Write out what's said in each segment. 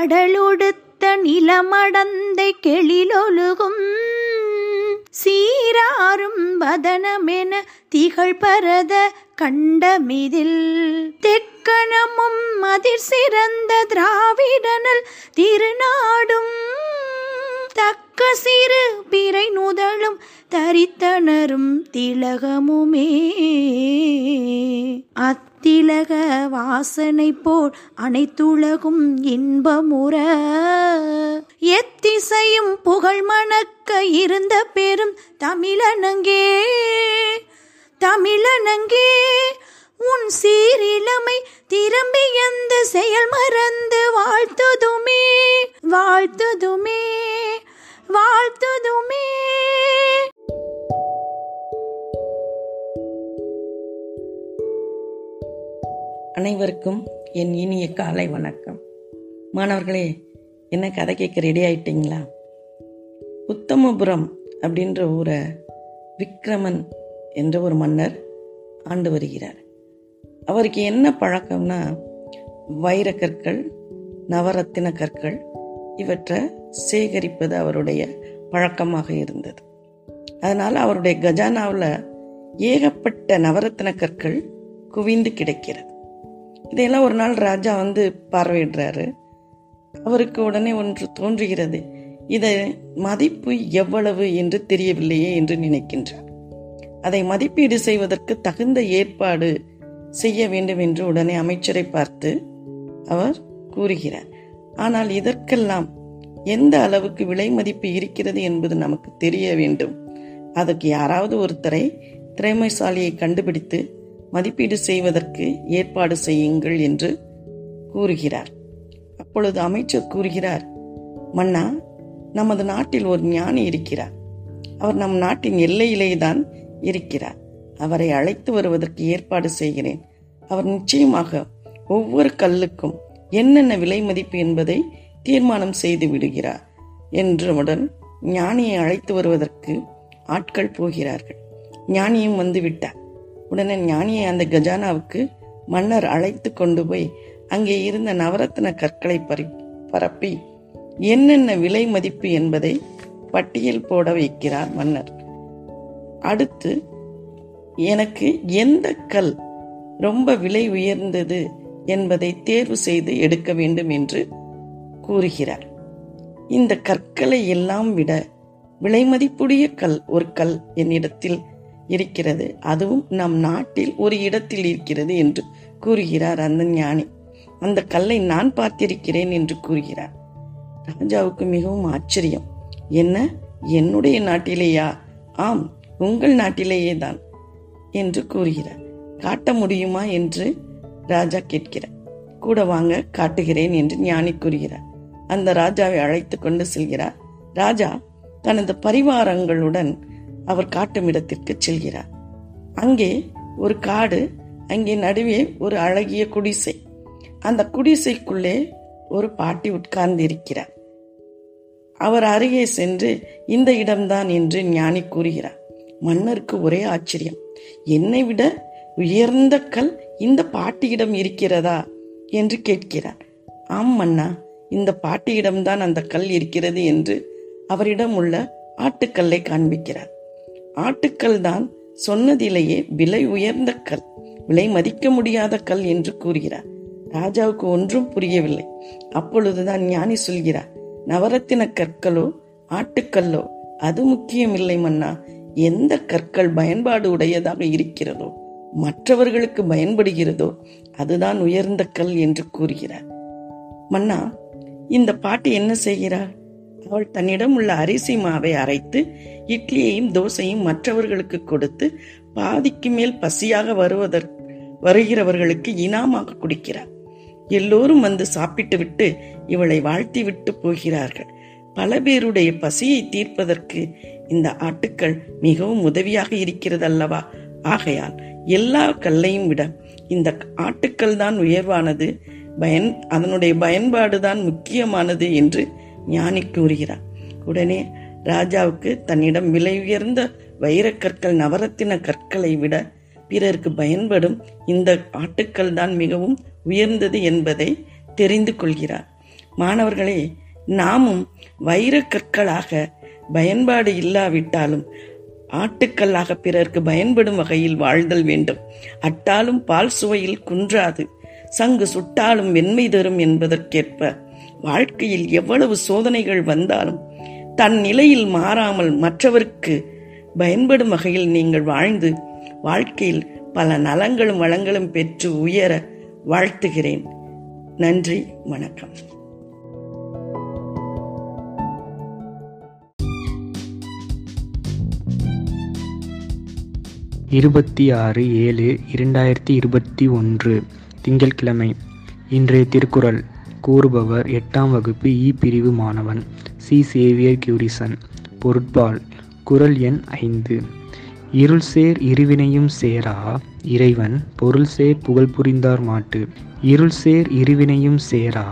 கடலொடுத்த நிலமடந்தை கெளிலொழுகும் சீராரும் வதனமென திகழ் பரத கண்டமிதில். தெக்கணமும் அதிர் சிறந்த திராவிடனல் திருநாடும் தக்க சிறு பிறை நுதலும் தரித்தனரும் திலகமுமே. அத்திலக வாசனை போல் அனைத்துலகும் இன்பமுற. எத்திசையும் புகழ் மணக்க இருந்த பெரும் தமிழனங்கே. தமிழனங்கே உன் சீரிழமை திரும்பி எந்த செயல் மறந்து வாழ்த்துதுமே. வாழ்த்துதுமே. வாழ்த்துதுமே. அனைவருக்கும் என் இனிய காலை வணக்கம். மாணவர்களே என்ன கதை கேட்க ரெடி ஆயிட்டீங்களா? உத்தமபுரம் அப்படின்ற ஊரை விக்ரமன் என்ற ஒரு மன்னர் ஆண்டு வருகிறார். அவருக்கு என்ன பழக்கம்னா வைரக்கற்கள் நவரத்தின கற்கள் இவற்றை சேகரிப்பது அவருடைய பழக்கமாக இருந்தது. அதனால் அவருடைய கஜானாவில் ஏகப்பட்ட நவரத்ன கற்கள் குவிந்து கிடைக்கிறது. இதையெல்லாம் ஒரு நாள் ராஜா வந்து பார்வையிடுறாரு. அவருக்கு உடனே ஒன்று தோன்றுகிறது. இதை மதிப்பு எவ்வளவு என்று தெரியவில்லையே என்று நினைக்கின்றார். அதை மதிப்பீடு செய்வதற்கு தகுந்த ஏற்பாடு செய்ய வேண்டும் என்று உடனே அமைச்சரை பார்த்து அவர் கூறுகிறார். ஆனால் இதற்கெல்லாம் எந்த அளவுக்கு விலை மதிப்பு இருக்கிறது என்பது நமக்கு தெரிய வேண்டும். அதற்கு யாராவது ஒருத்தரை திறமைசாலியை கண்டுபிடித்து மதிப்பீடு செய்வதற்கு ஏற்பாடு செய்யுங்கள் என்று கூறுகிறார். அப்பொழுது அமைச்சர் கூறுகிறார் மன்னா நமது நாட்டில் ஒரு ஞானி இருக்கிறார். அவர் நம் நாட்டின் எல்லையிலே தான் இருக்கிறார். அவரை அழைத்து வருவதற்கு ஏற்பாடு செய்கிறேன். அவர் நிச்சயமாக ஒவ்வொரு கல்லுக்கும் என்னென்ன விலை மதிப்பு என்பதை தீர்மானம் செய்து விடுகிறார் என்றவுடன் ஞானியை அழைத்து வருவதற்கு ஆட்கள் போகிறார்கள். ஞானியும் வந்து விட்டார் உடனே ஞானியை அந்த கஜானாவுக்கு மன்னர் அழைத்து கொண்டு போய் அங்கே இருந்த நவரத்ன கற்களை பறி பரப்பி என்னென்ன விலை மதிப்பு என்பதை பட்டியல் போட வைக்கிறார் மன்னர். அடுத்து எனக்கு எந்த கல் ரொம்ப விலை உயர்ந்தது என்பதை தேர்வு செய்து எடுக்க வேண்டும் என்று கூறுகிறார். இந்த கற்களை எல்லாம் விட விலை மதிப்புடைய கல் ஒரு கல் என்னிடத்தில் இருக்கிறது. அதுவும் நம் நாட்டில் ஒரு இடத்தில் இருக்கிறது என்று கூறுகிறார் அந்த ஞானி. அந்த கல்லை நான் பார்த்திருக்கிறேன் என்று கூறுகிறார். ராஜாவுக்கு மிகவும் ஆச்சரியம். என்ன? என்னுடைய நாட்டிலேயா? ஆம் உங்கள் நாட்டிலேயே தான் என்று கூறுகிறார். காட்ட முடியுமா என்று ராஜா கேட்கிறார். கூட வாங்க காட்டுகிறேன் என்று ஞானி கூறுகிறார். அந்த ராஜாவை அழைத்து கொண்டு செல்கிறார். ராஜா தனது பரிவாரங்களுடன் அவர் காட்டும் இடத்திற்கு செல்கிறார். அங்கே ஒரு காடு அங்கே நடுவே ஒரு அழகிய குடிசை. அந்த குடிசைக்குள்ளே ஒரு பாட்டி உட்கார்ந்து இருக்கிறார் அவர் அருகே சென்று இந்த இடம்தான் என்று ஞானி கூறுகிறார். மன்னருக்கு ஒரே ஆச்சரியம். என்னை விட உயர்ந்த கல் இந்த பாட்டியிடம் இருக்கிறதா? என்று கேட்கிறார். ஆம் மன்னா. இந்த பாட்டியிடம்தான் அந்த கல் இருக்கிறது என்று அவரிடம் உள்ள ஆட்டுக்கல்லை காண்பிக்கிறார். ஆட்டுக்கல் தான் சொன்னதிலேயே விலை உயர்ந்த கல் விலை மதிக்க முடியாத கல் என்று கூறுகிறார். ராஜாவுக்கு ஒன்றும் புரியவில்லை. அப்பொழுதுதான் ஞானி சொல்கிறார் நவரத்தின கற்களோ ஆட்டுக்கல்லோ அது முக்கியமில்லை மன்னா. எந்த கற்கள் பயன்பாடு உடையதாக இருக்கிறதோ மற்றவர்களுக்கு பயன்படுகிறதோ அதுதான் உயர்ந்த கல் என்று கூறுகிறார். மன்னா இந்த பாட்டி என்ன செய்கிறார்? அவள் தன்னிடம் உள்ள அரிசி மாவை அரைத்து இட்லியையும் தோசையும் மற்றவர்களுக்கு கொடுத்து பாதிக்கு மேல் பசியாக வருவதற்கு வருகிறவர்களுக்கு இனாமாக குடிக்கிறார். எல்லோரும் வந்து சாப்பிட்டுவிட்டு இவளை வாழ்த்தி விட்டு போகிறார்கள். பல பேருடைய பசியை தீர்ப்பதற்கு இந்த ஆட்டுக்கள் மிகவும் உதவியாக இருக்கிறது அல்லவா ஆகையால் எல்லா கல்லையும் விட இந்த ஆட்டுக்கள் தான் உயர்வானது. பயன் அதனுடைய பயன்பாடு தான் முக்கியமானது என்று ஞானி கூறுகிறார். உடனே ராஜாவுக்கு தன்னிடம் விலை உயர்ந்த வைரக்கற்கள் நவரத்தின கற்களை விட பிறருக்கு பயன்படும் இந்த ஆட்டுக்கள் தான் மிகவும் உயர்ந்தது என்பதை தெரிந்து கொள்கிறார். மாணவர்களே நாமும் வைரக்கற்களாக பயன்பாடு இல்லாவிட்டாலும் ஆட்டுக்கல்லாக பிறர்க்கு பயன்படும் வகையில் வாழ்தல் வேண்டும். அட்டாலும் பால் சுவையில் குன்றாது. சங்கு சுட்டாலும் வெண்மை தரும் என்பதற்கேற்ப வாழ்க்கையில் எவ்வளவு சோதனைகள் வந்தாலும் தன் நிலையில் மாறாமல் மற்றவருக்கு பயன்படும் வகையில் நீங்கள் வாழ்ந்து வாழ்க்கையில் பல நலங்களும் வளங்களும் பெற்று உயர வாழ்த்துகிறேன். நன்றி வணக்கம். இருபத்தி ஆறு ஏழு இரண்டாயிரத்தி இருபத்தி ஒன்று. திங்கட்கிழமை இன்றைய திருக்குறள் கூறுபவர் எட்டாம் வகுப்பு இ பிரிவு மாணவன் சி சேவியர் கியூரிசன். பொருட்பால் குறள் எண் ஐந்து. இருள் சேர் இருவினையும் சேரா? இறைவன் பொருள் சேர் புகழ் புரிந்தார் மாட்டு. இருள் சேர் இருவினையும் சேரா?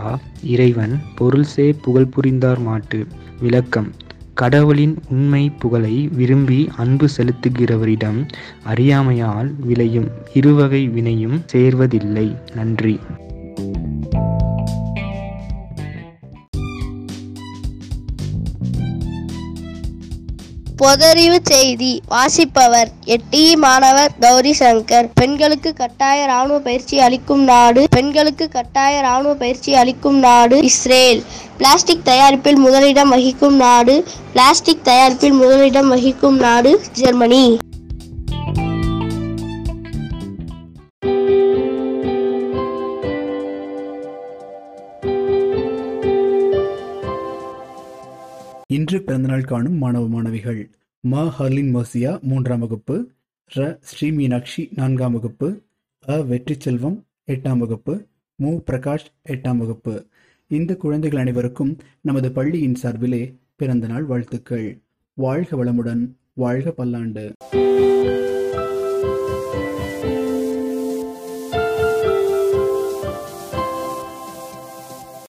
இறைவன் பொருள் சேர் புகழ் புரிந்தார் மாட்டு. விளக்கம் கடவுளின் உண்மை புகழை விரும்பி அன்பு செலுத்துகிறவரிடம் அறியாமையால் விளையும் இருவகை வினையும் சேர்வதில்லை. நன்றி. பொதறிவு செய்தி வாசிப்பவர் எட்டி மாணவர் கௌரி சங்கர் பெண்களுக்கு கட்டாய ராணுவ பயிற்சி அளிக்கும் நாடு. பெண்களுக்கு கட்டாய ராணுவ பயிற்சி அளிக்கும் நாடு இஸ்ரேல். பிளாஸ்டிக் தயாரிப்பில் முதலிடம் வகிக்கும் நாடு. பிளாஸ்டிக் தயாரிப்பில் முதலிடம் வகிக்கும் நாடு ஜெர்மனி. இன்று பிறந்தநாள் காணும் மாணவ மாணவிகள் ம ஹர்லின் மோசியா மூன்றாம் வகுப்பு ர ஸ்ரீ மீனாட்சி நான்காம் வகுப்பு அ வெற்றி செல்வம் எட்டாம் வகுப்பு மு பிரகாஷ் எட்டாம் வகுப்பு. இந்த குழந்தைகள் அனைவருக்கும் நமது பள்ளியின் சார்பிலே பிறந்தநாள் வாழ்த்துக்கள். வாழ்க வளமுடன் வாழ்க பல்லாண்டு.